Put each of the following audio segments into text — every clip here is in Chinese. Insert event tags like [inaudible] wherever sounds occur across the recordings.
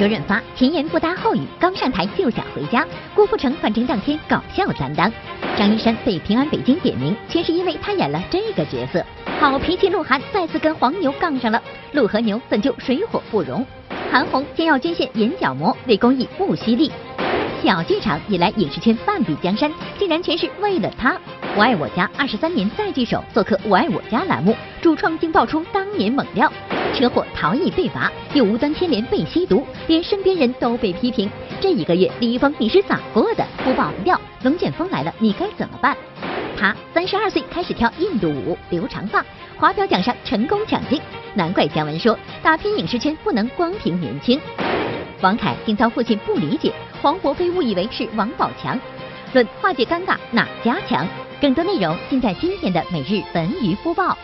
周润发前言不搭后语，刚上台就想回家。郭富城返程当天搞笑担当。张一山被平安北京点名，全是因为他演了这个角色。好脾气鹿晗再次跟黄牛杠上了，鹿和牛本就水火不容？韩红先要捐献眼角膜，为公益不惜力。小剧场引来影视圈半壁江山，竟然全是为了他。我爱我家二十三年再聚首，做客我爱我家栏目，主创竟爆出当年猛料：车祸逃逸被罚，又无端牵连被吸毒，连身边人都被批评。这一个月，李易峰你是咋过的？不爆不掉，龙卷风来了，你该怎么办？他三十二岁开始跳印度舞，留长发，华表奖上成功抢镜，难怪姜文说打拼影视圈不能光凭年轻。王凯竟遭父亲不理解，黄渤非误以为是王宝强。论化解尴尬，哪家强？更多内容尽在今天的每日文娱播报。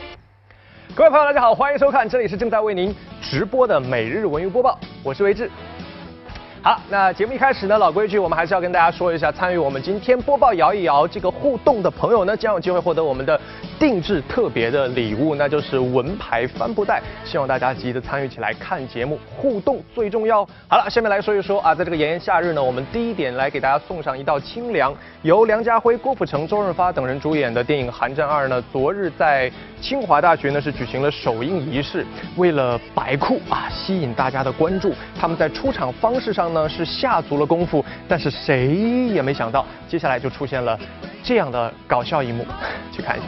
各位朋友，大家好，欢迎收看，这里是正在为您直播的每日文娱播报，我是维志。好，那节目一开始呢，老规矩，我们还是要跟大家说一下，参与我们今天播报摇一摇这个互动的朋友呢，将有机会获得我们的定制特别的礼物，那就是文牌帆布袋。希望大家积极的参与起来，看节目互动最重要。好了，下面来说一说啊，在这个炎炎夏日呢，我们第一点来给大家送上一道清凉。由梁家辉、郭富城、周润发等人主演的电影《寒战二》呢，昨日在清华大学呢是举行了首映仪式。为了白酷啊，吸引大家的关注，他们在出场方式上呢是下足了功夫。但是谁也没想到，接下来就出现了这样的搞笑一幕，去看一下。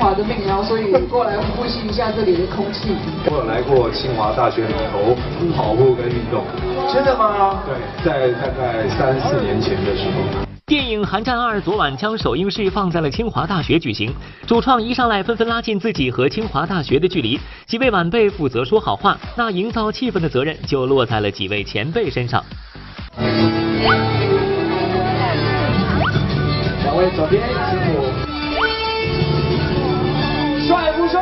华的命，然后所以过来呼吸一下这里的空气。我有来过清华大学里头跑步跟运动，真的吗？对，在大概三四年前的时候。电影《寒战二》昨晚将首映式放在了清华大学举行，主创一上来纷纷拉近自己和清华大学的距离，几位晚辈负责说好话，那营造气氛的责任就落在了几位前辈身上。两位左边辛苦，帅？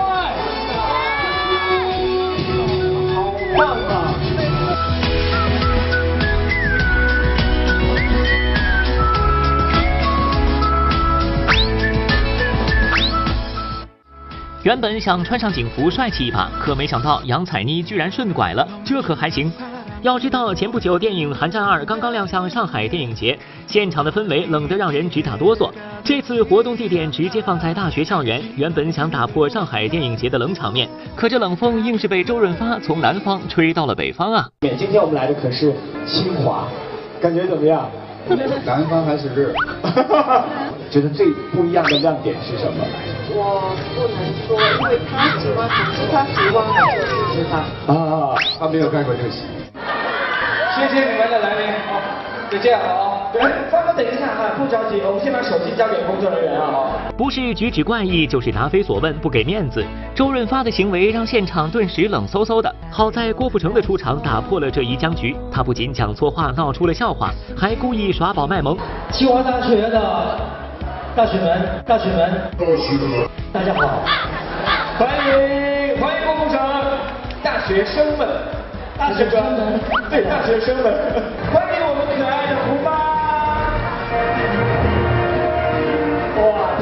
好棒啊！原本想穿上警服帅气一把，可没想到杨采妮居然顺拐了，这可还行？要知道，前不久电影《寒战二》刚刚亮相上海电影节，现场的氛围冷得让人直打哆嗦。这次活动地点直接放在大学校园，原本想打破上海电影节的冷场面，可这冷风硬是被周润发从南方吹到了北方啊！今天我们来的可是清华，感觉怎么样？[laughs] 南方还是热，[laughs] 觉得最不一样的亮点是什么？我不能说，因为他喜欢是他喜欢我就支持他。啊，他没有看过这个戏。谢谢你们的来临，好，就这样了啊。对，芳芳等一下啊，不着急，我们先把手机交给工作人员啊。不是举止怪异，就是答非所问，不给面子。周润发的行为让现场顿时冷飕飕的。好在郭富城的出场打破了这一僵局，他不仅讲错话闹出了笑话，还故意耍宝卖萌。清华大学的大学们，大学们，大家好，欢迎欢迎郭富城，大学生们，大学生们，对大学生们，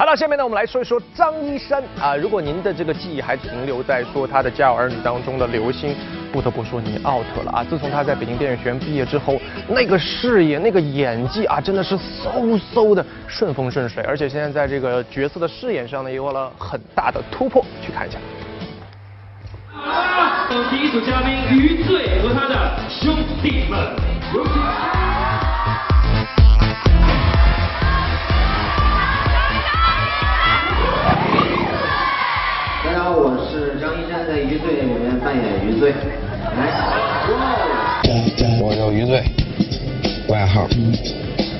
好了，下面呢，我们来说一说张一山啊。如果您的这个记忆还停留在说他的《家有儿女》当中的刘星，不得不说你 out 了啊！自从他在北京电影学院毕业之后，那个视野、那个演技啊，真的是嗖嗖的顺风顺水，而且现在在这个角色的饰演上呢，也有了很大的突破。去看一下。啊！第一组嘉宾余罪和他的兄弟们，好，我是张一山，在《余罪》里面扮演余罪。来，我叫余罪，外号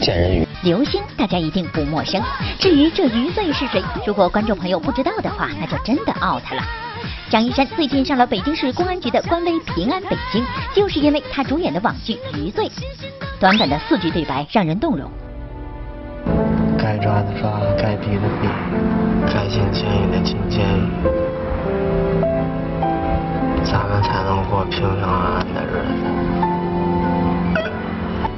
贱人鱼。刘星大家一定不陌生。至于这余罪是谁，如果观众朋友不知道的话，那就真的 out 了。张一山最近上了北京市公安局的官微“平安北京”，就是因为他主演的网剧《余罪》。短短的四句对白让人动容。该抓的抓，该毙的毙，该进监狱的进监狱，咱们才能过平平安安的日子。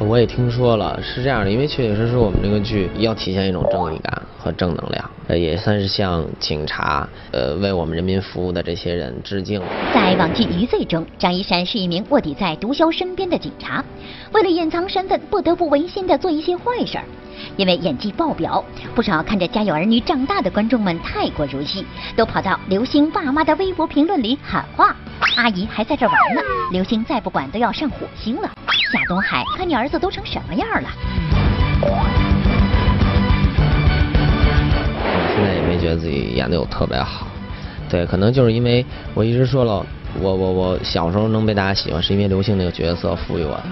我也听说了，是这样的，因为确确实实我们这个剧要体现一种正义感和正能量，呃，也算是向警察，呃，为我们人民服务的这些人致敬。在网剧《余罪》中，张一山是一名卧底在毒枭身边的警察，为了隐藏身份，不得不违心的做一些坏事儿。因为演技爆表，不少看着《家有儿女》长大的观众们太过入戏，都跑到刘星爸妈的微博评论里喊话：“阿姨还在这玩呢，刘星再不管都要上火星了。”夏东海，看你儿子都成什么样了？现在也没觉得自己演的有特别好，对，可能就是因为我一直说了，我我我小时候能被大家喜欢，是因为刘星那个角色赋予我的。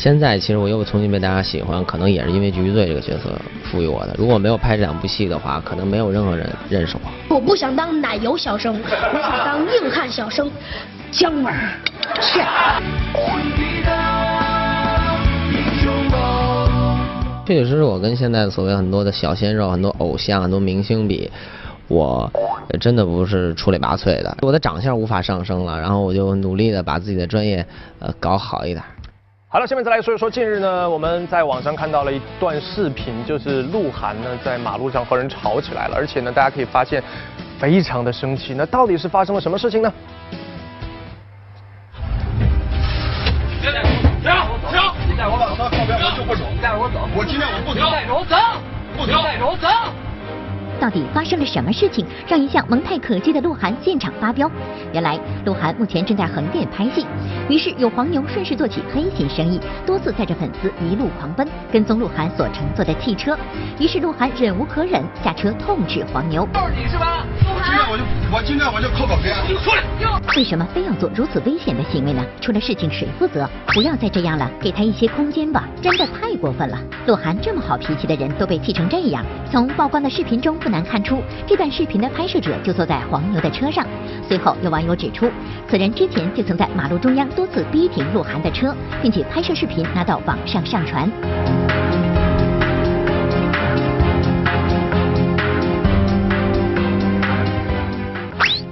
现在其实我又重新被大家喜欢，可能也是因为《余罪》这个角色赋予我的。如果没有拍这两部戏的话，可能没有任何人认识我。我不想当奶油小生，我想当硬汉小生，姜文。切。确确实实，我跟现在所谓很多的小鲜肉、很多偶像、很多明星比，我真的不是出类拔萃的。我的长相无法上升了，然后我就努力的把自己的专业呃搞好一点。好了，下面再来说一说，近日呢，我们在网上看到了一段视频，就是鹿晗呢在马路上和人吵起来了，而且呢，大家可以发现非常的生气。那到底是发生了什么事情呢？停停停！你带我往那靠边，我就不走。带着我走。我今天我不走。带着我走。不停。带着我走。到底发生了什么事情，让一向蒙太可掬的鹿晗现场发飙？原来，鹿晗目前正在横店拍戏，于是有黄牛顺势做起黑心生意，多次载着粉丝一路狂奔，跟踪鹿晗所乘坐的汽车。于是鹿晗忍无可忍，下车痛斥黄牛。就是你是吧？今天我就我今天我就扣口边。你出来！为什么非要做如此危险的行为呢？出了事情谁负责？不要再这样了，给他一些空间吧！真的太过分了。鹿晗这么好脾气的人都被气成这样。从曝光的视频中难看出，这段视频的拍摄者就坐在黄牛的车上。随后有网友指出，此人之前就曾在马路中央多次逼停鹿晗的车，并且拍摄视频拿到网上上传。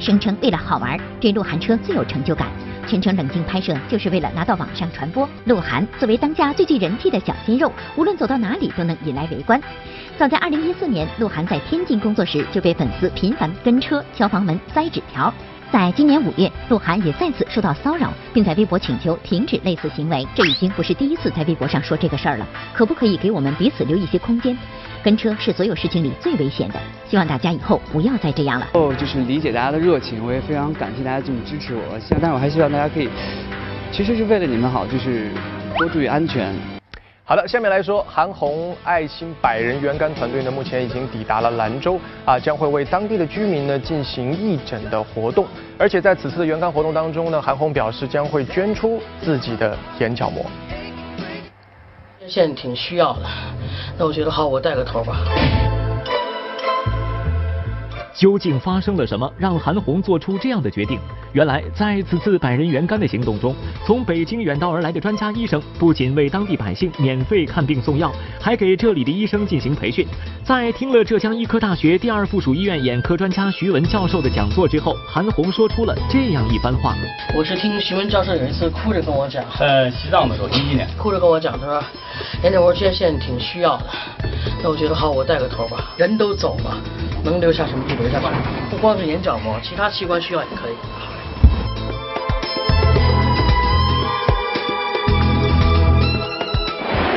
声称为了好玩，对鹿晗车最有成就感，全程冷静拍摄就是为了拿到网上传播。鹿晗作为当下最具人气的小鲜肉，无论走到哪里都能引来围观。早在二零一四年，鹿晗在天津工作时就被粉丝频繁跟车、敲房门、塞纸条。在今年五月，鹿晗也再次受到骚扰，并在微博请求停止类似行为。这已经不是第一次在微博上说这个事儿了，可不可以给我们彼此留一些空间？跟车是所有事情里最危险的，希望大家以后不要再这样了。哦，就是理解大家的热情，我也非常感谢大家这么支持我。希望，但是我还希望大家可以，其实是为了你们好，就是多注意安全。好的，下面来说，韩红爱心百人援肝团队呢，目前已经抵达了兰州啊，将会为当地的居民呢进行义诊的活动。而且在此次的援肝活动当中呢，韩红表示将会捐出自己的眼角膜。现在挺需要的，那我觉得好，我带个头吧。究竟发生了什么，让韩红做出这样的决定？原来，在此次百人援肝的行动中，从北京远道而来的专家医生不仅为当地百姓免费看病送药，还给这里的医生进行培训。在听了浙江医科大学第二附属医院眼科专家徐文教授的讲座之后，韩红说出了这样一番话：我是听徐文教授有一次哭着跟我讲，呃，西藏的时候，一一年，哭着跟我讲，他说，眼角膜捐献挺需要的，那我觉得好，我带个头吧。人都走了，能留下什么就留下吧。不光是眼角膜，其他器官需要也可以。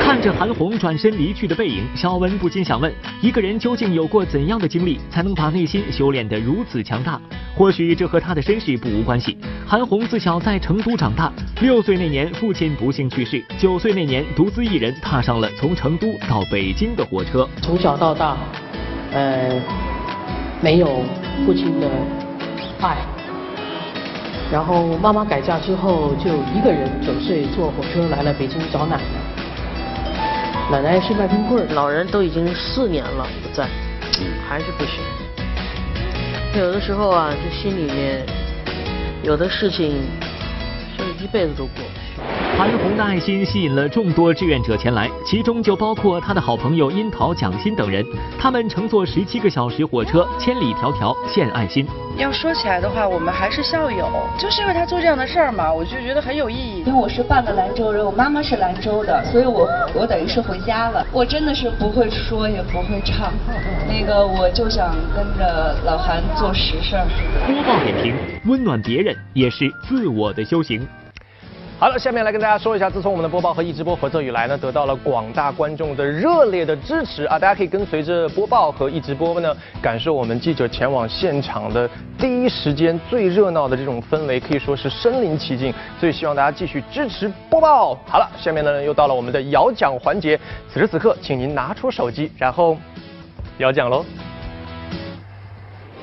看着韩红转身离去的背影，小文不禁想问：一个人究竟有过怎样的经历，才能把内心修炼得如此强大？或许这和他的身世不无关系。韩红自小在成都长大，六岁那年父亲不幸去世，九岁那年独自一人踏上了从成都到北京的火车。从小到大，呃，没有父亲的爱。然后妈妈改嫁之后，就一个人九岁坐火车来了北京找奶奶。奶奶是卖冰棍儿，老人都已经四年了不在，还是不行。有的时候啊，这心里面有的事情是一辈子都过。韩红的爱心吸引了众多志愿者前来，其中就包括他的好朋友樱桃、蒋欣等人。他们乘坐十七个小时火车，千里迢迢献爱心。要说起来的话，我们还是校友，就是因为他做这样的事儿嘛，我就觉得很有意义。因为我是半个兰州人，我妈妈是兰州的，所以我我等于是回家了。我真的是不会说也不会唱，那个我就想跟着老韩做实事儿。播报点评，温暖别人也是自我的修行。好了，下面来跟大家说一下，自从我们的播报和一直播合作以来呢，得到了广大观众的热烈的支持啊！大家可以跟随着播报和一直播呢，感受我们记者前往现场的第一时间最热闹的这种氛围，可以说是身临其境。所以希望大家继续支持播报。好了，下面呢又到了我们的摇奖环节，此时此刻，请您拿出手机，然后摇奖喽。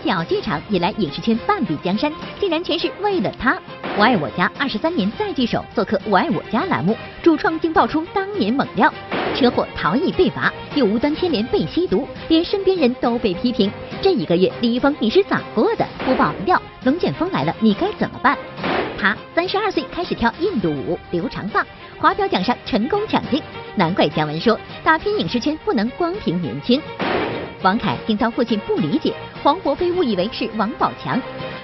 小剧场引来影视圈半壁江山，竟然全是为了他。我爱我家二十三年再聚首，做客我爱我家栏目，主创竟爆出当年猛料：车祸逃逸被罚，又无端牵连被吸毒，连身边人都被批评。这一个月，李易峰你是咋过的？播报不掉，龙卷风来了，你该怎么办？他三十二岁开始跳印度舞，留长发，华表奖上成功抢镜，难怪姜文说打拼影视圈不能光凭年轻。王凯竟遭父亲不理解，黄渤被误以为是王宝强。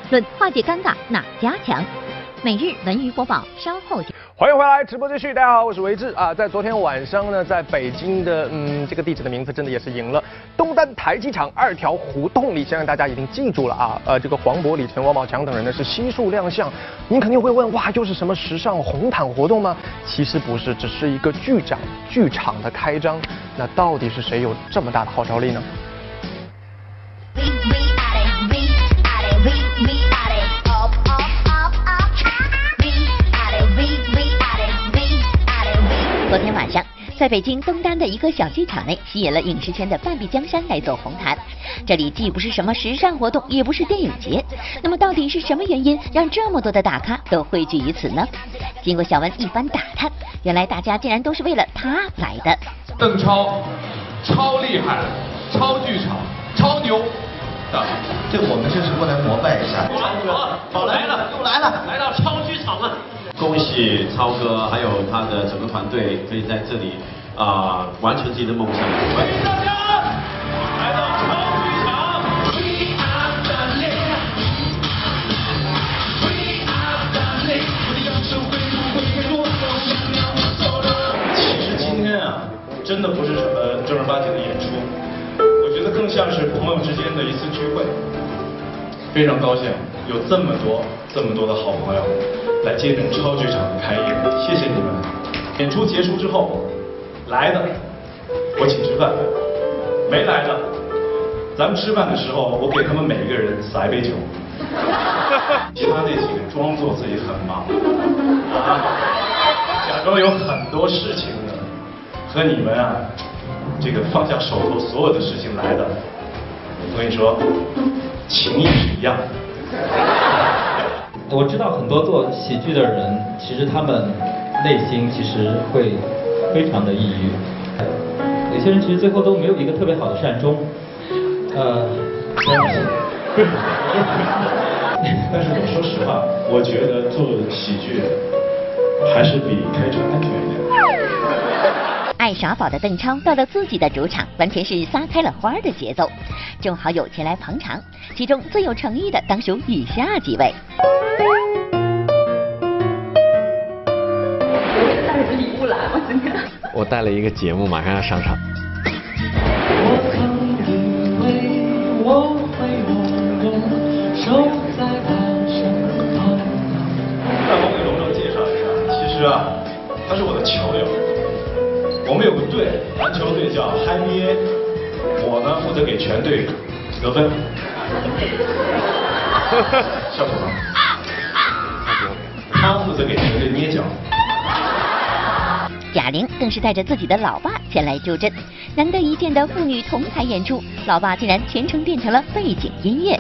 论化解尴尬，哪家强？每日文娱播报，稍后见。欢迎回来，直播继续。大家好，我是维志啊。在昨天晚上呢，在北京的嗯，这个地址的名字真的也是赢了。东单台机场二条胡同里，相信大家已经记住了啊。呃，这个黄渤、李晨、王宝强等人呢是悉数亮相。您肯定会问，哇，又是什么时尚红毯活动吗？其实不是，只是一个剧场剧场的开张。那到底是谁有这么大的号召力呢？昨天晚上，在北京东单的一个小剧场内，吸引了影视圈的半壁江山来走红毯。这里既不是什么时尚活动，也不是电影节，那么到底是什么原因让这么多的大咖都汇聚于此呢？经过小文一番打探，原来大家竟然都是为了他来的。邓超，超厉害，超剧场，超牛。这我们就是过来膜拜一下。好来了，又来了，来到超剧场了。恭喜超哥，还有他的整个团队，可以在这里啊、完成自己的梦想。欢迎大家来到超剧场。其实今天啊，真的不是什么正儿八经的演出，我觉得更像是朋友之间的一次聚会。非常高兴有这么多这么多的好朋友来见证超剧场的开业，谢谢你们。演出结束之后，来的我请吃饭，没来的，咱们吃饭的时候我给他们每一个人撒一杯酒。其他那几个装作自己很忙，啊，假装有很多事情呢，和你们啊，这个放下手头所有的事情来的。我跟你说，情谊是一样的。我知道很多做喜剧的人，其实他们内心其实会非常的抑郁。有些人其实最后都没有一个特别好的善终。呃，[laughs] 但是我说实话，我觉得做喜剧还是比开车安全一点。爱耍宝的邓超到了自己的主场，完全是撒开了花儿的节奏。众好友前来捧场，其中最有诚意的当属以下几位。带着礼物来吗？今天？我带了一个节目，马上要上场。那我给龙龙介绍一下，其实啊，他是我的球友。我们有个队，篮球队叫 NBA，我呢负责给全队得分。[laughs] 笑什么？他负责给全队捏脚。贾玲更是带着自己的老爸前来助阵，难得一见的父女同台演出，老爸竟然全程变成了背景音乐。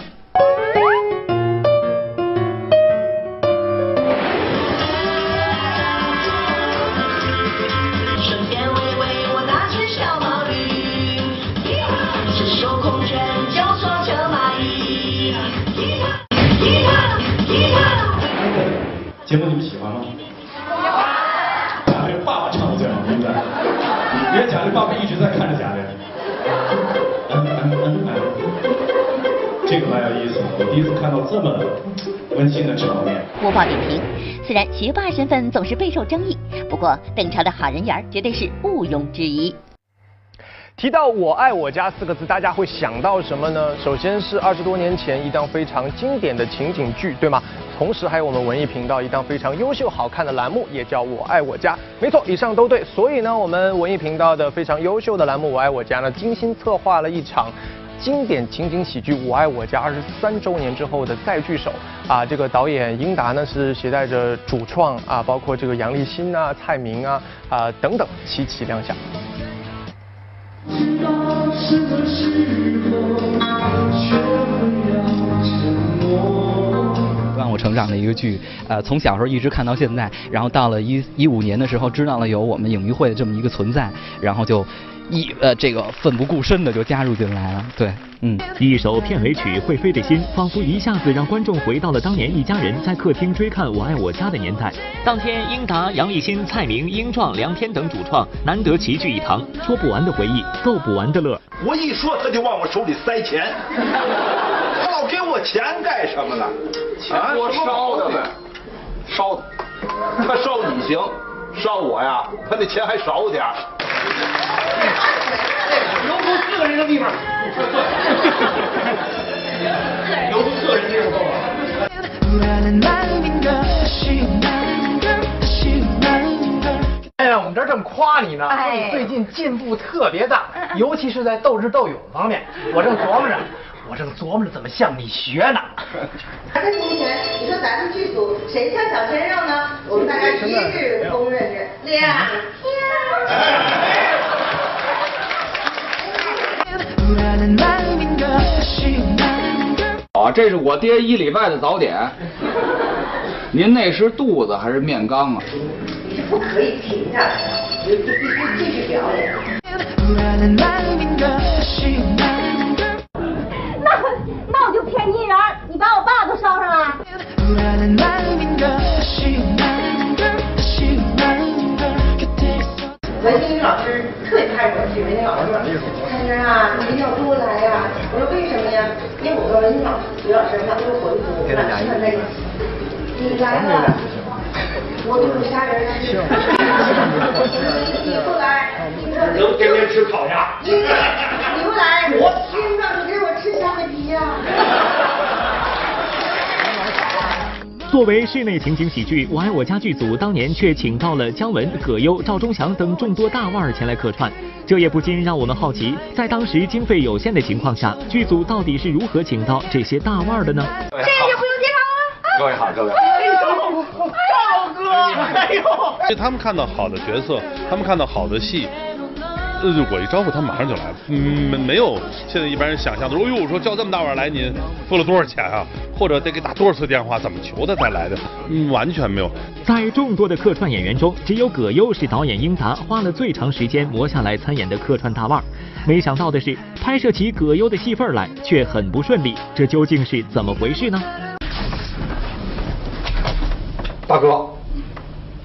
报点评：虽然学霸身份总是备受争议，不过邓超的好人缘绝对是毋庸置疑。提到“我爱我家”四个字，大家会想到什么呢？首先是二十多年前一档非常经典的情景剧，对吗？同时还有我们文艺频道一档非常优秀好看的栏目，也叫《我爱我家》。没错，以上都对。所以呢，我们文艺频道的非常优秀的栏目《我爱我家》呢，精心策划了一场经典情景喜剧《我爱我家》二十三周年之后的再聚首啊！这个导演英达呢是携带着主创啊，包括这个杨立新啊、蔡明啊啊等等齐齐亮相。让我成长的一个剧，呃，从小时候一直看到现在，然后到了一一五年的时候，知道了有我们影迷会的这么一个存在，然后就一呃这个奋不顾身的就加入进来了，对，嗯。一首片尾曲《会飞的心》，仿佛一下子让观众回到了当年一家人在客厅追看《我爱我家》的年代。当天，英达、杨立新、蔡明、英壮、梁天等主创难得齐聚一堂，说不完的回忆，奏不完的乐。我一说他就往我手里塞钱，他老给我钱干什么呢？钱我烧的呗，烧的，他烧你行，烧我呀，他那钱还少点儿。留出四个人的地方，留出四个人地方够了。哎呀，我们这儿正夸你呢，说你最近进步特别大，尤其是在斗智斗勇方面，我正琢磨着，我正琢磨着怎么向你学呢。二十年前，你说咱们剧组谁像小鲜肉呢？我们大家一致公认着两啊，这是我爹一礼拜的早点。您那是肚子还是面缸啊？你是不可以停下来的，你必须继续表演。那那我就骗你一人儿，你把我爸都捎上来。文英老师特别看我去，文英老师说：“啊，你一定要多来呀、我说：“为什么呀？因为我跟文英老师、于老师他们回国，我们俩吃饭在一起。你来了，我就杀人吃。[laughs] [laughs] 你不来，你不能天天吃烤鸭。你你不来，我听到你给我吃虾米皮呀、[laughs] 作为室内情景喜剧，《我爱我家》剧组当年却请到了姜文、葛优、赵忠祥等众多大腕儿前来客串，这也不禁让我们好奇，在当时经费有限的情况下，剧组到底是如何请到这些大腕儿的呢？这个就不用介绍了。各位好，各位好。哎呦，赵哥，哎呦，所以他们看到好的角色，他们看到好的戏，呃，我一招呼他马上就来了。嗯，没没有现在一般人想象的说，哎呦，说叫这么大腕来，您付了多少钱啊？[laughs] 或者得给打多少次电话，怎么求他才来的？嗯，完全没有。在众多的客串演员中，只有葛优是导演英达花了最长时间磨下来参演的客串大腕。没想到的是，拍摄起葛优的戏份来却很不顺利，这究竟是怎么回事呢？大哥，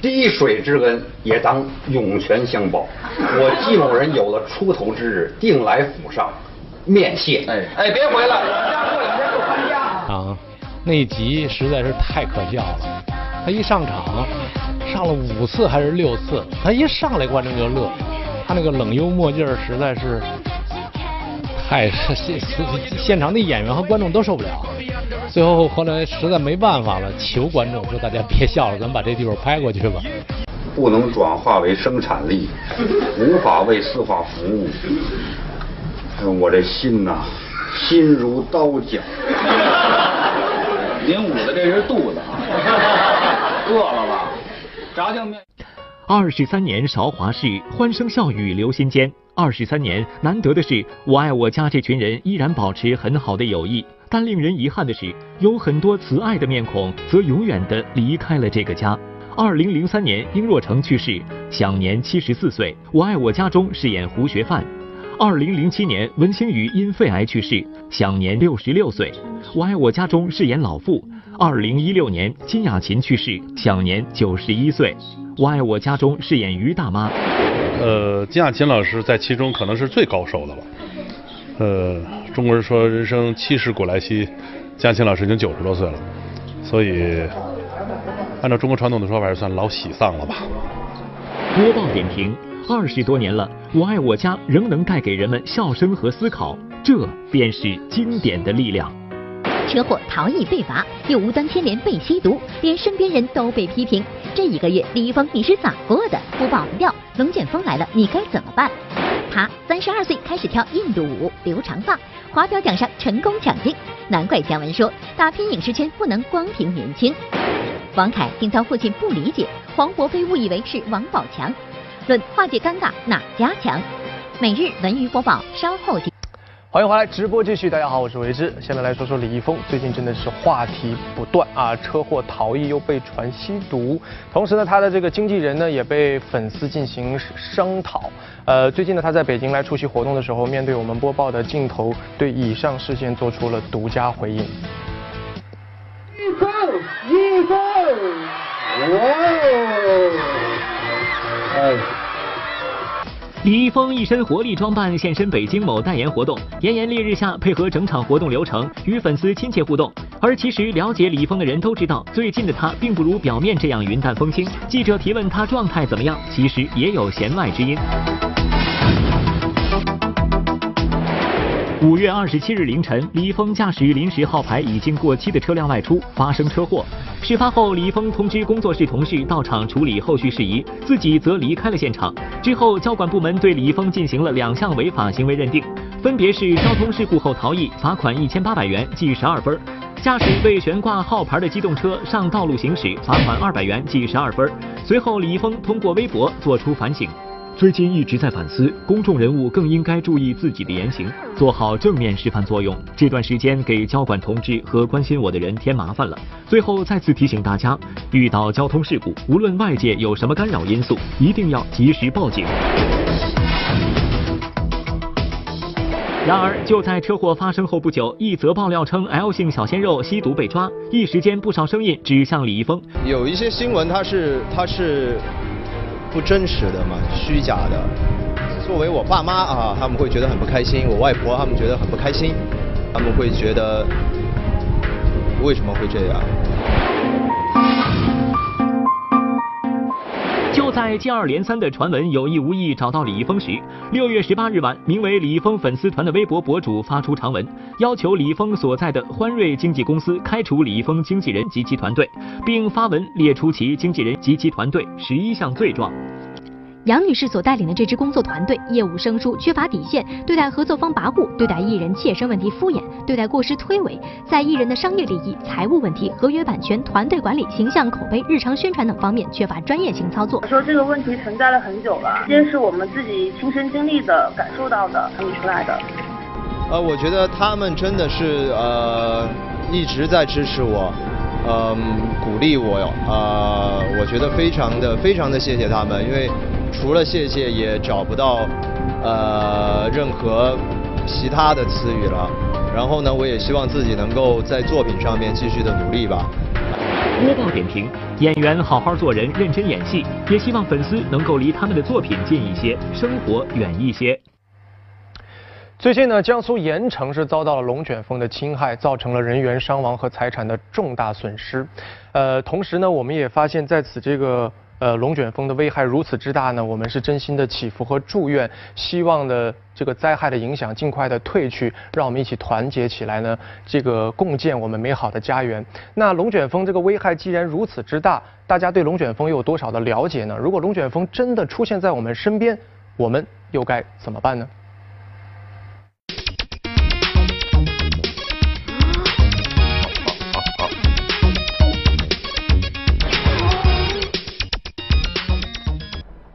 滴水之恩也当涌泉相报。我季某人有了出头之日，定来府上面谢。哎哎，别回来，我家过两天就搬家。啊，那集实在是太可笑了。他一上场，上了五次还是六次，他一上来观众就乐，他那个冷幽默劲儿实在是太 [laughs] 现现场的演员和观众都受不了。最后后来实在没办法了，求观众说大家别笑了，咱们把这地方拍过去吧。不能转化为生产力，无法为四化服务。我这心呐、心如刀绞。您捂的这是肚子啊，饿了吧？炸酱面。二十三年韶华事，欢声笑语留心间。二十三年，难得的是，我爱我家这群人依然保持很好的友谊。但令人遗憾的是，有很多慈爱的面孔则永远的离开了这个家。二零零三年，殷若成去世，享年七十四岁。我爱我家中饰演胡学范。二零零七年，文星宇因肺癌去世，享年六十六岁。我爱我家中饰演老傅。二零一六年，金雅琴去世，享年九十一岁。我爱我家中饰演于大妈。呃，金雅琴老师在其中可能是最高寿的了。呃，中国人说人生七十古来稀，金亚琴老师已经九十多岁了，所以按照中国传统的说法，算老喜丧了吧。播报点评：二十多年了，我爱我家仍能带给人们笑声和思考，这便是经典的力量。车祸逃逸被罚，又无端牵连被吸毒，连身边人都被批评。这一个月，李易峰你是咋过的？不爆料，龙卷风来了，你该怎么办？他三十二岁开始跳印度舞，留长发，华表奖上成功抢镜，难怪姜文说打拼影视圈不能光凭年轻。王凯听遭父亲不理解，黄渤被误以为是王宝强，论化解尴尬哪家强？每日文娱播报，稍后见。欢迎回来，直播继续。大家好，我是维之。下面来说说李易峰，最近真的是话题不断啊，车祸逃逸又被传吸毒，同时呢，他的这个经纪人呢也被粉丝进行声讨。呃，最近呢，他在北京来出席活动的时候，面对我们播报的镜头，对以上事件做出了独家回应。易峰，易峰，哇！哎。李易峰一身活力装扮现身北京某代言活动，炎炎烈日下配合整场活动流程，与粉丝亲切互动。而其实了解李易峰的人都知道，最近的他并不如表面这样云淡风轻。记者提问他状态怎么样，其实也有弦外之音。五月二十七日凌晨，李易峰驾驶临时号牌已经过期的车辆外出，发生车祸。事发后，李易峰通知工作室同事到场处理后续事宜，自己则离开了现场。之后，交管部门对李易峰进行了两项违法行为认定，分别是交通事故后逃逸，罚款一千八百元，记十二分；驾驶未悬挂号牌的机动车上道路行驶，罚款二百元，记十二分。随后，李易峰通过微博作出反省。最近一直在反思，公众人物更应该注意自己的言行，做好正面示范作用。这段时间给交管同志和关心我的人添麻烦了。最后再次提醒大家，遇到交通事故，无论外界有什么干扰因素，一定要及时报警。然而，就在车祸发生后不久，一则爆料称 L 姓小鲜肉吸毒被抓，一时间不少声音指向李易峰。有一些新闻，它是它是。不真实的嘛，虚假的。作为我爸妈啊，他们会觉得很不开心；我外婆他们觉得很不开心，他们会觉得为什么会这样？在接二连三的传闻有意无意找到李易峰时，六月十八日晚，名为李易峰粉丝团的微博博主发出长文，要求李易峰所在的欢瑞经纪公司开除李易峰经纪人及其团队，并发文列出其经纪人及其团队十一项罪状。杨女士所带领的这支工作团队业务生疏，缺乏底线，对待合作方跋扈，对待艺人切身问题敷衍，对待过失推诿，在艺人的商业利益、财务问题、合约版权、团队管理、形象口碑、日常宣传等方面缺乏专业性操作。说这个问题存在了很久了，这些是我们自己亲身经历的、感受到的、整理出来的。呃，我觉得他们真的是呃一直在支持我。嗯，鼓励我哟，呃，我觉得非常的非常的谢谢他们，因为除了谢谢也找不到呃任何其他的词语了。然后呢，我也希望自己能够在作品上面继续的努力吧。播报点评：演员好好做人，认真演戏，也希望粉丝能够离他们的作品近一些，生活远一些。最近呢，江苏盐城是遭到了龙卷风的侵害，造成了人员伤亡和财产的重大损失。呃，同时呢，我们也发现，在此这个呃龙卷风的危害如此之大呢，我们是真心的祈福和祝愿，希望的这个灾害的影响尽快的退去，让我们一起团结起来呢，这个共建我们美好的家园。那龙卷风这个危害既然如此之大，大家对龙卷风又有多少的了解呢？如果龙卷风真的出现在我们身边，我们又该怎么办呢？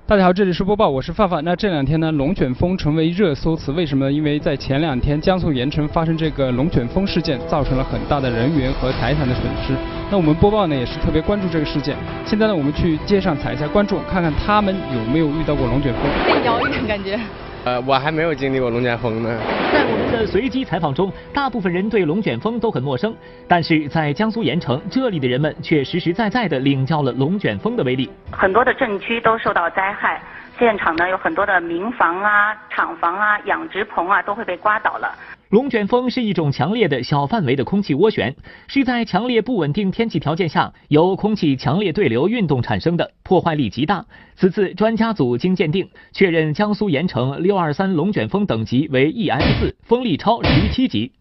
大家好，这里是播报，我是范范。那这两天呢，龙卷风成为热搜词，为什么？因为在前两天，江苏盐城发生这个龙卷风事件，造成了很大的人员和财产的损失。那我们播报呢，也是特别关注这个事件。现在呢，我们去街上采一下观众，看看他们有没有遇到过龙卷风。被摇一种感觉。呃，我还没有经历过龙卷风呢。在我们的随机采访中，大部分人对龙卷风都很陌生，但是在江苏盐城，这里的人们却实实在在的领教了龙卷风的威力。很多的镇区都受到灾害，现场呢有很多的民房啊、厂房啊、养殖棚啊都会被刮倒了。龙卷风是一种强烈的小范围的空气涡旋，是在强烈不稳定天气条件下由空气强烈对流运动产生的，破坏力极大。此次专家组经鉴定，确认江苏盐城六二三龙卷风等级为 EF 四，风力超十七级。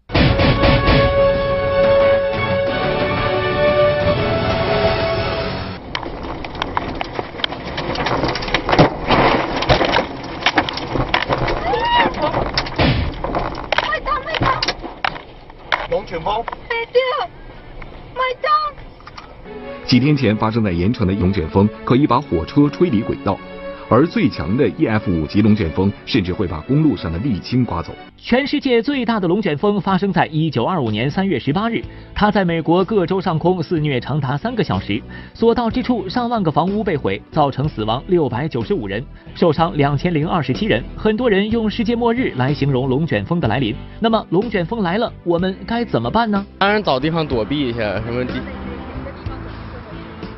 龙卷风。几天前发生在盐城的龙卷风可以把火车吹离轨道，而最强的 EF 五级龙卷风甚至会把公路上的沥青刮走。全世界最大的龙卷风发生在一九二五年三月十八日，它在美国各州上空肆虐长达三个小时，所到之处上万个房屋被毁，造成死亡六百九十五人，受伤两千零二十七人。很多人用世界末日来形容龙卷风的来临。那么龙卷风来了，我们该怎么办呢？当然找地方躲避一下，什么地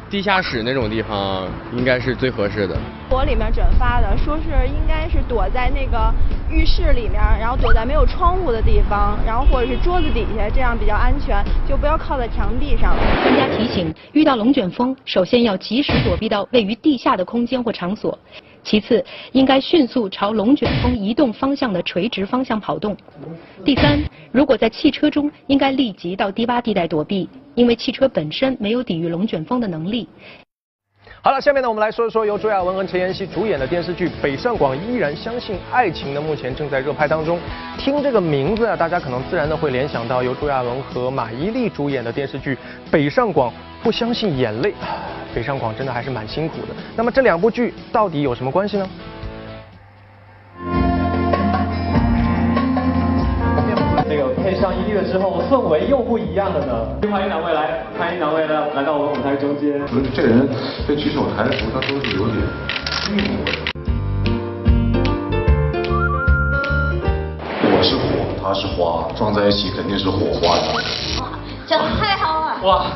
地下室那种地方应该是最合适的。我里面转发的说是应该是躲在那个浴室里面，然后躲在没有窗户的地方，然后或者是桌子底下，这样比较安全，就不要靠在墙壁上。专家提醒，遇到龙卷风，首先要及时躲避到位于地下的空间或场所，其次应该迅速朝龙卷风移动方向的垂直方向跑动。第三，如果在汽车中，应该立即到低洼地带躲避，因为汽车本身没有抵御龙卷风的能力。好了，下面呢，我们来说一说由朱亚文和陈妍希主演的电视剧《北上广依然相信爱情》呢，目前正在热拍当中。听这个名字啊，大家可能自然的会联想到由朱亚文和马伊琍主演的电视剧《北上广不相信眼泪》。北上广真的还是蛮辛苦的。那么这两部剧到底有什么关系呢？这个配上伊利了之后，氛围又不一样了呢。欢迎两位来，欢迎两位来来到我们舞台中间。不是这人这几首台词，他都是有点韵味。我是火，他是花，撞在一起肯定是火花。哇讲的太好了。哇！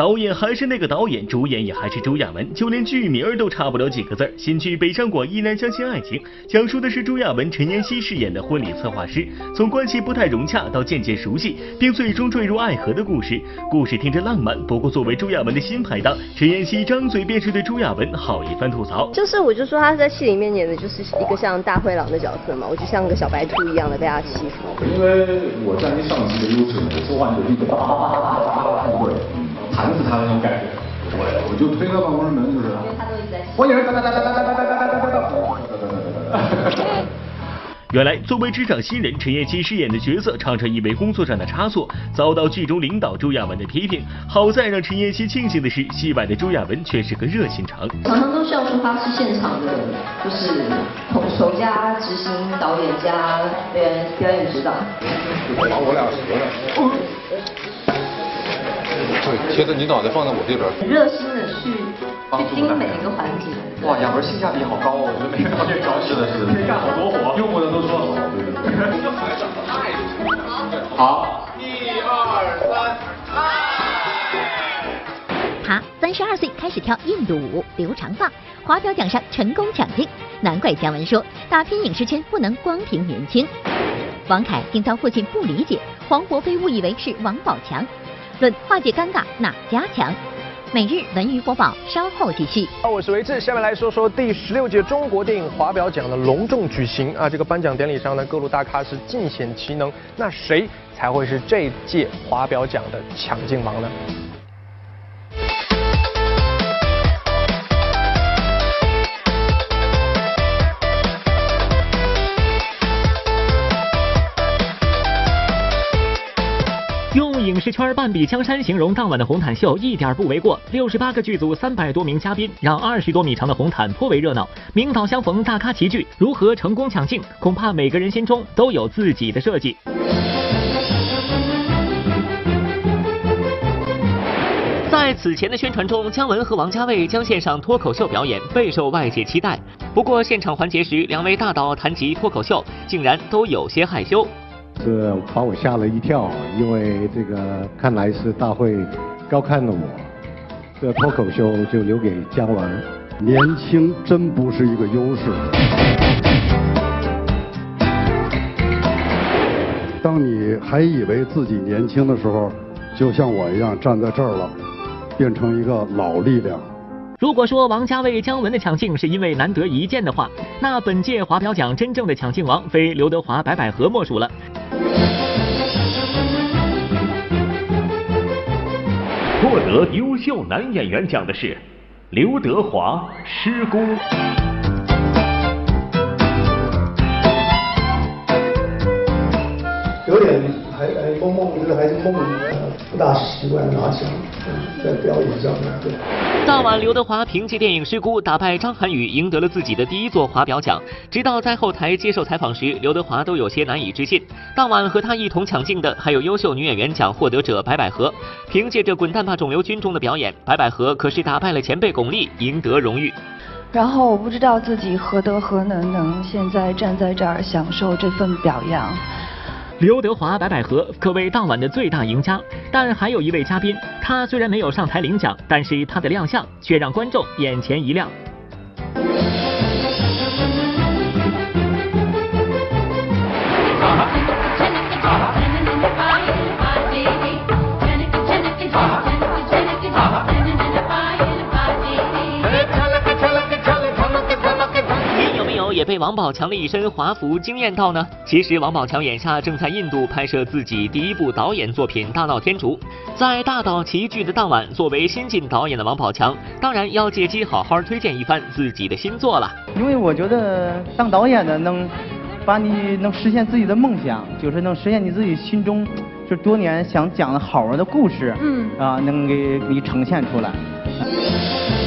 导演还是那个导演，主演也还是朱亚文，就连剧名儿都差不了几个字儿。新剧《北上广依然相信爱情》，讲述的是朱亚文、陈妍希饰演的婚礼策划师，从关系不太融洽到渐渐熟悉，并最终坠入爱河的故事。故事听着浪漫，不过作为朱亚文的新拍档，陈妍希张嘴便是对朱亚文好一番吐槽。就是我就说他在戏里面演的就是一个像大灰狼的角色嘛，我就像个小白兔一样的被他欺负。因为我占于上级的优势，我说话就一个，弹死他的那种感觉。对，我就推开办公室门就是。欢迎哒哒哒哒哒哒哒哒哒哒哒哒。原来，作为职场新人，陈妍希饰演的角色常常因为工作上的差错，遭到剧中领导周亚文的批评。好在让陈妍希庆幸的是，戏外的周亚文却是个热心肠。常常都笑说他是现场的，就是统筹加执行导演加表演表演指导。我俩我俩。对，贴着你脑袋放在我这边。很热心的去去盯每一个环节。哇，亚文性价比好高哦，我觉得每个导演找是的是的，可以干好多活，用过的都说 [laughs] 好。对对对。好，一二三，他三十二岁开始跳印度舞，留长发，华表奖上成功抢镜，难怪姜文说打拼影视圈不能光凭年轻。王凯因遭父亲不理解，黄渤被误以为是王宝强。论化解尴尬哪家强？每日文娱播报稍后继续。啊，我是维志，下面来说说第十六届中国电影华表奖的隆重举行啊！这个颁奖典礼上呢，各路大咖是尽显其能，那谁才会是这届华表奖的抢镜王呢？影视圈半壁江山形容当晚的红毯秀一点不为过。六十八个剧组，三百多名嘉宾，让二十多米长的红毯颇为热闹。名导相逢，大咖齐聚，如何成功抢镜，恐怕每个人心中都有自己的设计。在此前的宣传中，姜文和王家卫将献上脱口秀表演，备受外界期待。不过现场环节时，两位大导谈及脱口秀，竟然都有些害羞。是把我吓了一跳因为这个看来是大会高看了我这脱口秀就留给姜文。年轻真不是一个优势。当你还以为自己年轻的时候就像我一样站在这儿了变成一个老力量。如果说王家卫、姜文的抢镜是因为难得一见的话，那本届华表奖真正的抢镜王非刘德华、白百合莫属了。获得优秀男演员奖的是刘德华，《施工》。有点还还懵懵的，还是懵，不大习惯拿奖，在表演上面对。当晚，刘德华凭借电影《失孤》打败张涵予，赢得了自己的第一座华表奖。直到在后台接受采访时，刘德华都有些难以置信。当晚和他一同抢镜的还有优秀女演员奖获得者白百合。凭借着《滚蛋吧，肿瘤君》中的表演，白百合可是打败了前辈巩俐，赢得荣誉。然后我不知道自己何德何能，能现在站在这儿享受这份表扬。刘德华、白百合可谓当晚的最大赢家，但还有一位嘉宾，他虽然没有上台领奖，但是他的亮相却让观众眼前一亮。也被王宝强的一身华服惊艳到呢？其实王宝强眼下正在印度拍摄自己第一部导演作品《大闹天竺》。在大导齐聚的当晚，作为新晋导演的王宝强，当然要借机好好推荐一番自己的新作了。因为我觉得当导演的能把你能实现自己的梦想，就是能实现你自己心中就多年想讲的好玩的故事，嗯啊，能给你呈现出来。播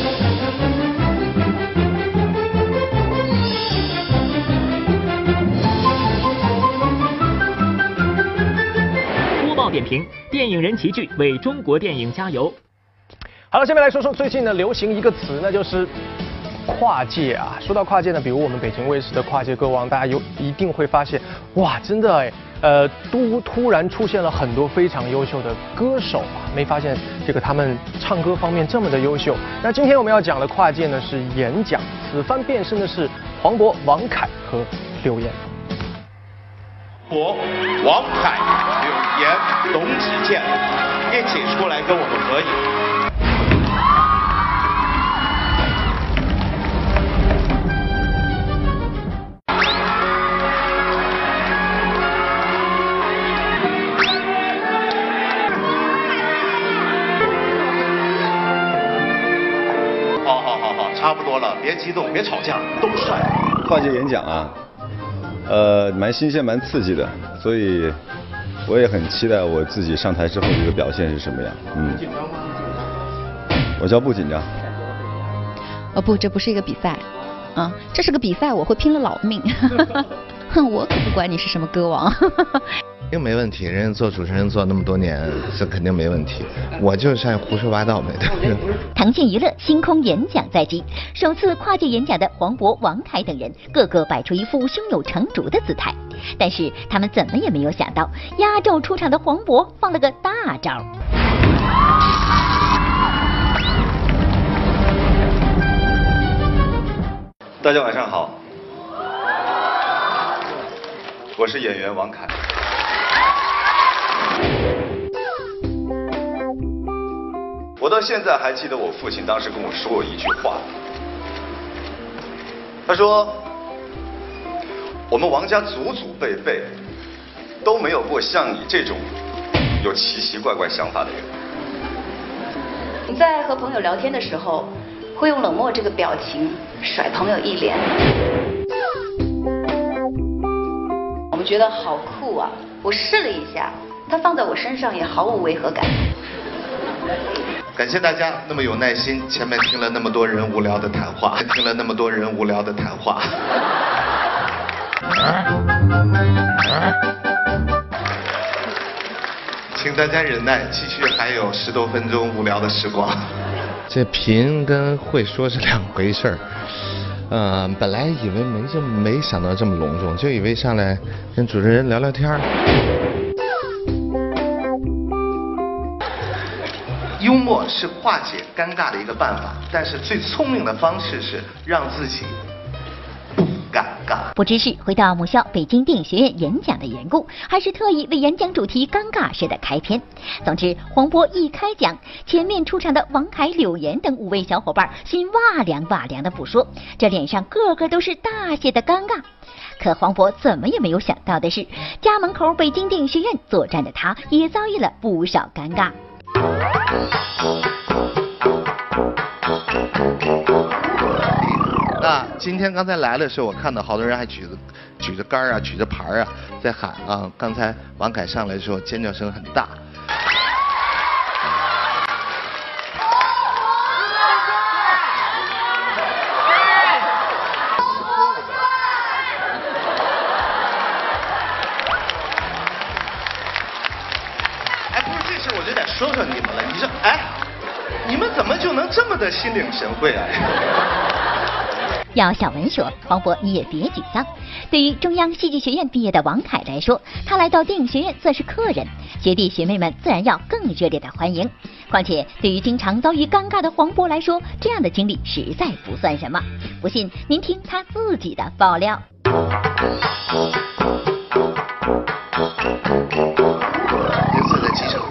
点评：电影人齐聚，为中国电影加油。好了，下面来说说最近呢流行一个词，那就是跨界啊。说到跨界呢，比如我们北京卫视的跨界歌王，大家有一定会发现，哇，真的哎，呃，都突然出现了很多非常优秀的歌手啊，没发现这个他们唱歌方面这么的优秀。那今天我们要讲的跨界呢是演讲，此番变身的是黄渤、王凯和刘烨。博、王凯、柳岩、董子健一起出来跟我们合影。好好好好，差不多了，别激动，别吵架，都帅。跨界演讲啊，呃，蛮新鲜，蛮刺激的，所以我也很期待我自己上台之后的一个表现是什么样。嗯，我叫不紧张。哦不，这不是一个比赛，啊，这是个比赛，我会拼了老命。[laughs] 哼，我可不管你是什么歌王。肯定没问题，人家做主持人做那么多年，这肯定没问题。我就是爱胡说八道呗，对不对？腾讯娱乐星空演讲在即，首次跨界演讲的黄渤、王凯等人，个个摆出一副胸有成竹的姿态。但是他们怎么也没有想到，压轴出场的黄渤放了个大招。大家晚上好，我是演员王凯。我到现在还记得我父亲当时跟我说过一句话，他说：“我们王家祖祖辈辈都没有过像你这种有奇奇怪怪想法的人。”你在和朋友聊天的时候，会用冷漠这个表情甩朋友一脸。我们觉得好酷啊！我试了一下，它放在我身上也毫无违和感。感谢大家那么有耐心，前面听了那么多人无聊的谈话，[laughs] 听了那么多人无聊的谈话。请大家忍耐，继续还有十多分钟无聊的时光。[laughs] 这贫跟会说是两回事儿。呃，本来以为没这么没想到这么隆重，就以为上来跟主持人聊聊天儿。幽默是化解尴尬的一个办法，但是最聪明的方式是让自己不尴尬不知是回到母校北京电影学院演讲的缘故，还是特意为演讲主题尴尬式的开篇。总之，黄渤一开讲，前面出场的王凯、柳岩等五位小伙伴心哇凉哇凉的不说，这脸上个个都是大写的尴尬。可黄渤怎么也没有想到的是，家门口北京电影学院作战的他，也遭遇了不少尴尬。那，今天刚才来的时候，我看到好多人还举着举着杆啊，举着牌啊，在喊啊。刚才王凯上来的时候，尖叫声很大。这么的心领神会啊？[laughs] 要小文说，黄渤你也别沮丧。对于中央戏剧学院毕业的王凯来说，他来到电影学院算是客人，学弟学妹们自然要更热烈的欢迎。况且，对于经常遭遇尴尬的黄渤来说，这样的经历实在不算什么。不信，您听他自己的爆料。有一次在机场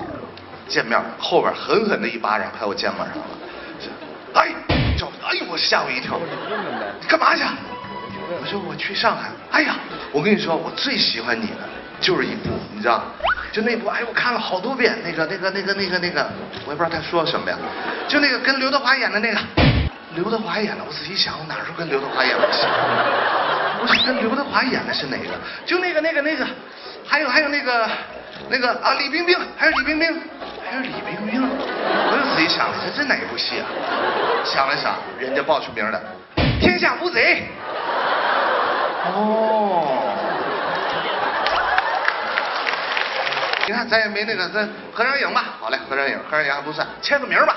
见面，后边狠狠的一巴掌拍我肩膀上了，哎，我吓我一跳，你干嘛去？我说我去上海。哎呀，我跟你说，我最喜欢你的就是一部，你知道，就那部，哎，我看了好多遍，那个那个那个那个那个，我也不知道他说什么呀，就那个跟刘德华演的那个，刘德华演的，我仔细想，我哪时候跟刘德华演的戏？我是跟刘德华演的是哪个？就那个那个那个，还有还有那个那个啊，李冰冰，还有李冰冰，还有李冰冰，我就仔细想了，这这哪一部戏啊？想了想，人家报出名了，《天下无贼》。哦。你看，咱也没那个，咱合张影吧。好嘞，合张影，合张影还不算，签个名吧。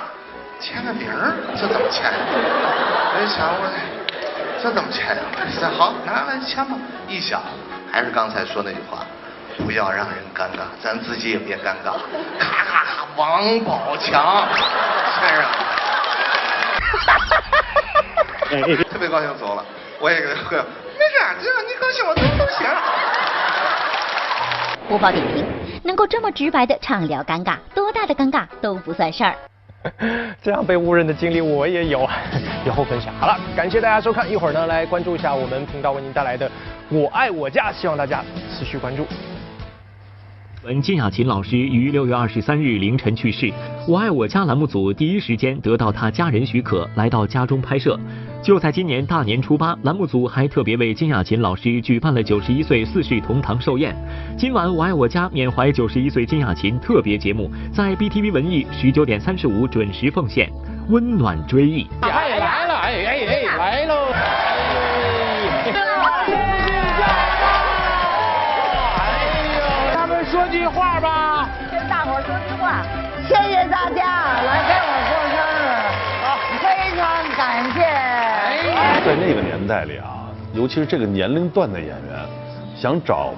签个名，这怎么签？我一想，我这怎么签呀？这好，拿来签吧。一想，还是刚才说那句话，不要让人尴尬，咱自己也别尴尬。咔咔咔，王宝强签上了。[laughs] 特别高兴走了，我也给他喝。没事，只要你高兴，我怎么都行。播报点评：能够这么直白的畅聊尴尬，多大的尴尬都不算事儿。[laughs] 这样被误认的经历我也有，[laughs] 以后分享。好了，感谢大家收看，一会儿呢来关注一下我们频道为您带来的《我爱我家》，希望大家持续关注。文金雅琴老师于六月二十三日凌晨去世，《我爱我家》栏目组第一时间得到他家人许可，来到家中拍摄。就在今年大年初八，栏目组还特别为金雅琴老师举办了九十一岁四世同堂寿宴。今晚《我爱我家》缅怀九十一岁金雅琴特别节目，在 BTV 文艺十九点三十五准时奉献，温暖追忆。哎来了，哎哎哎，来喽！谢谢大家来给我过生日，好非常感谢。在那个年代里啊，尤其是这个年龄段的演员，想找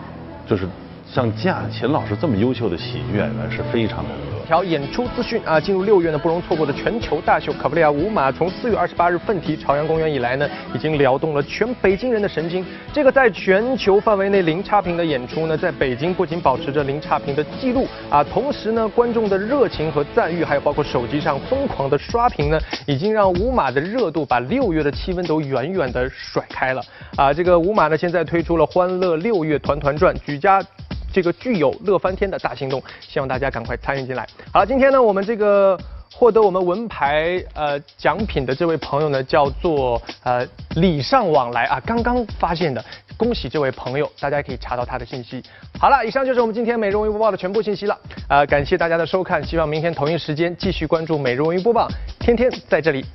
就是像贾琴老师这么优秀的喜剧演员是非常难的。条演出资讯啊，进入六月呢不容错过的全球大秀卡布里亚舞马，从四月二十八日奋蹄朝阳公园以来呢，已经撩动了全北京人的神经。这个在全球范围内零差评的演出呢，在北京不仅保持着零差评的记录啊，同时呢，观众的热情和赞誉，还有包括手机上疯狂的刷屏呢，已经让舞马的热度把六月的气氛都远远的甩开了啊。这个舞马呢，现在推出了欢乐六月团团转，举家。这个具有乐翻天的大行动，希望大家赶快参与进来。好了，今天呢，我们这个获得我们文牌呃奖品的这位朋友呢，叫做呃礼尚往来啊，刚刚发现的，恭喜这位朋友，大家可以查到他的信息。好了，以上就是我们今天每日文娱播报的全部信息了，呃，感谢大家的收看，希望明天同一时间继续关注每日文娱播报，天天在这里，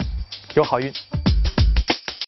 有好运。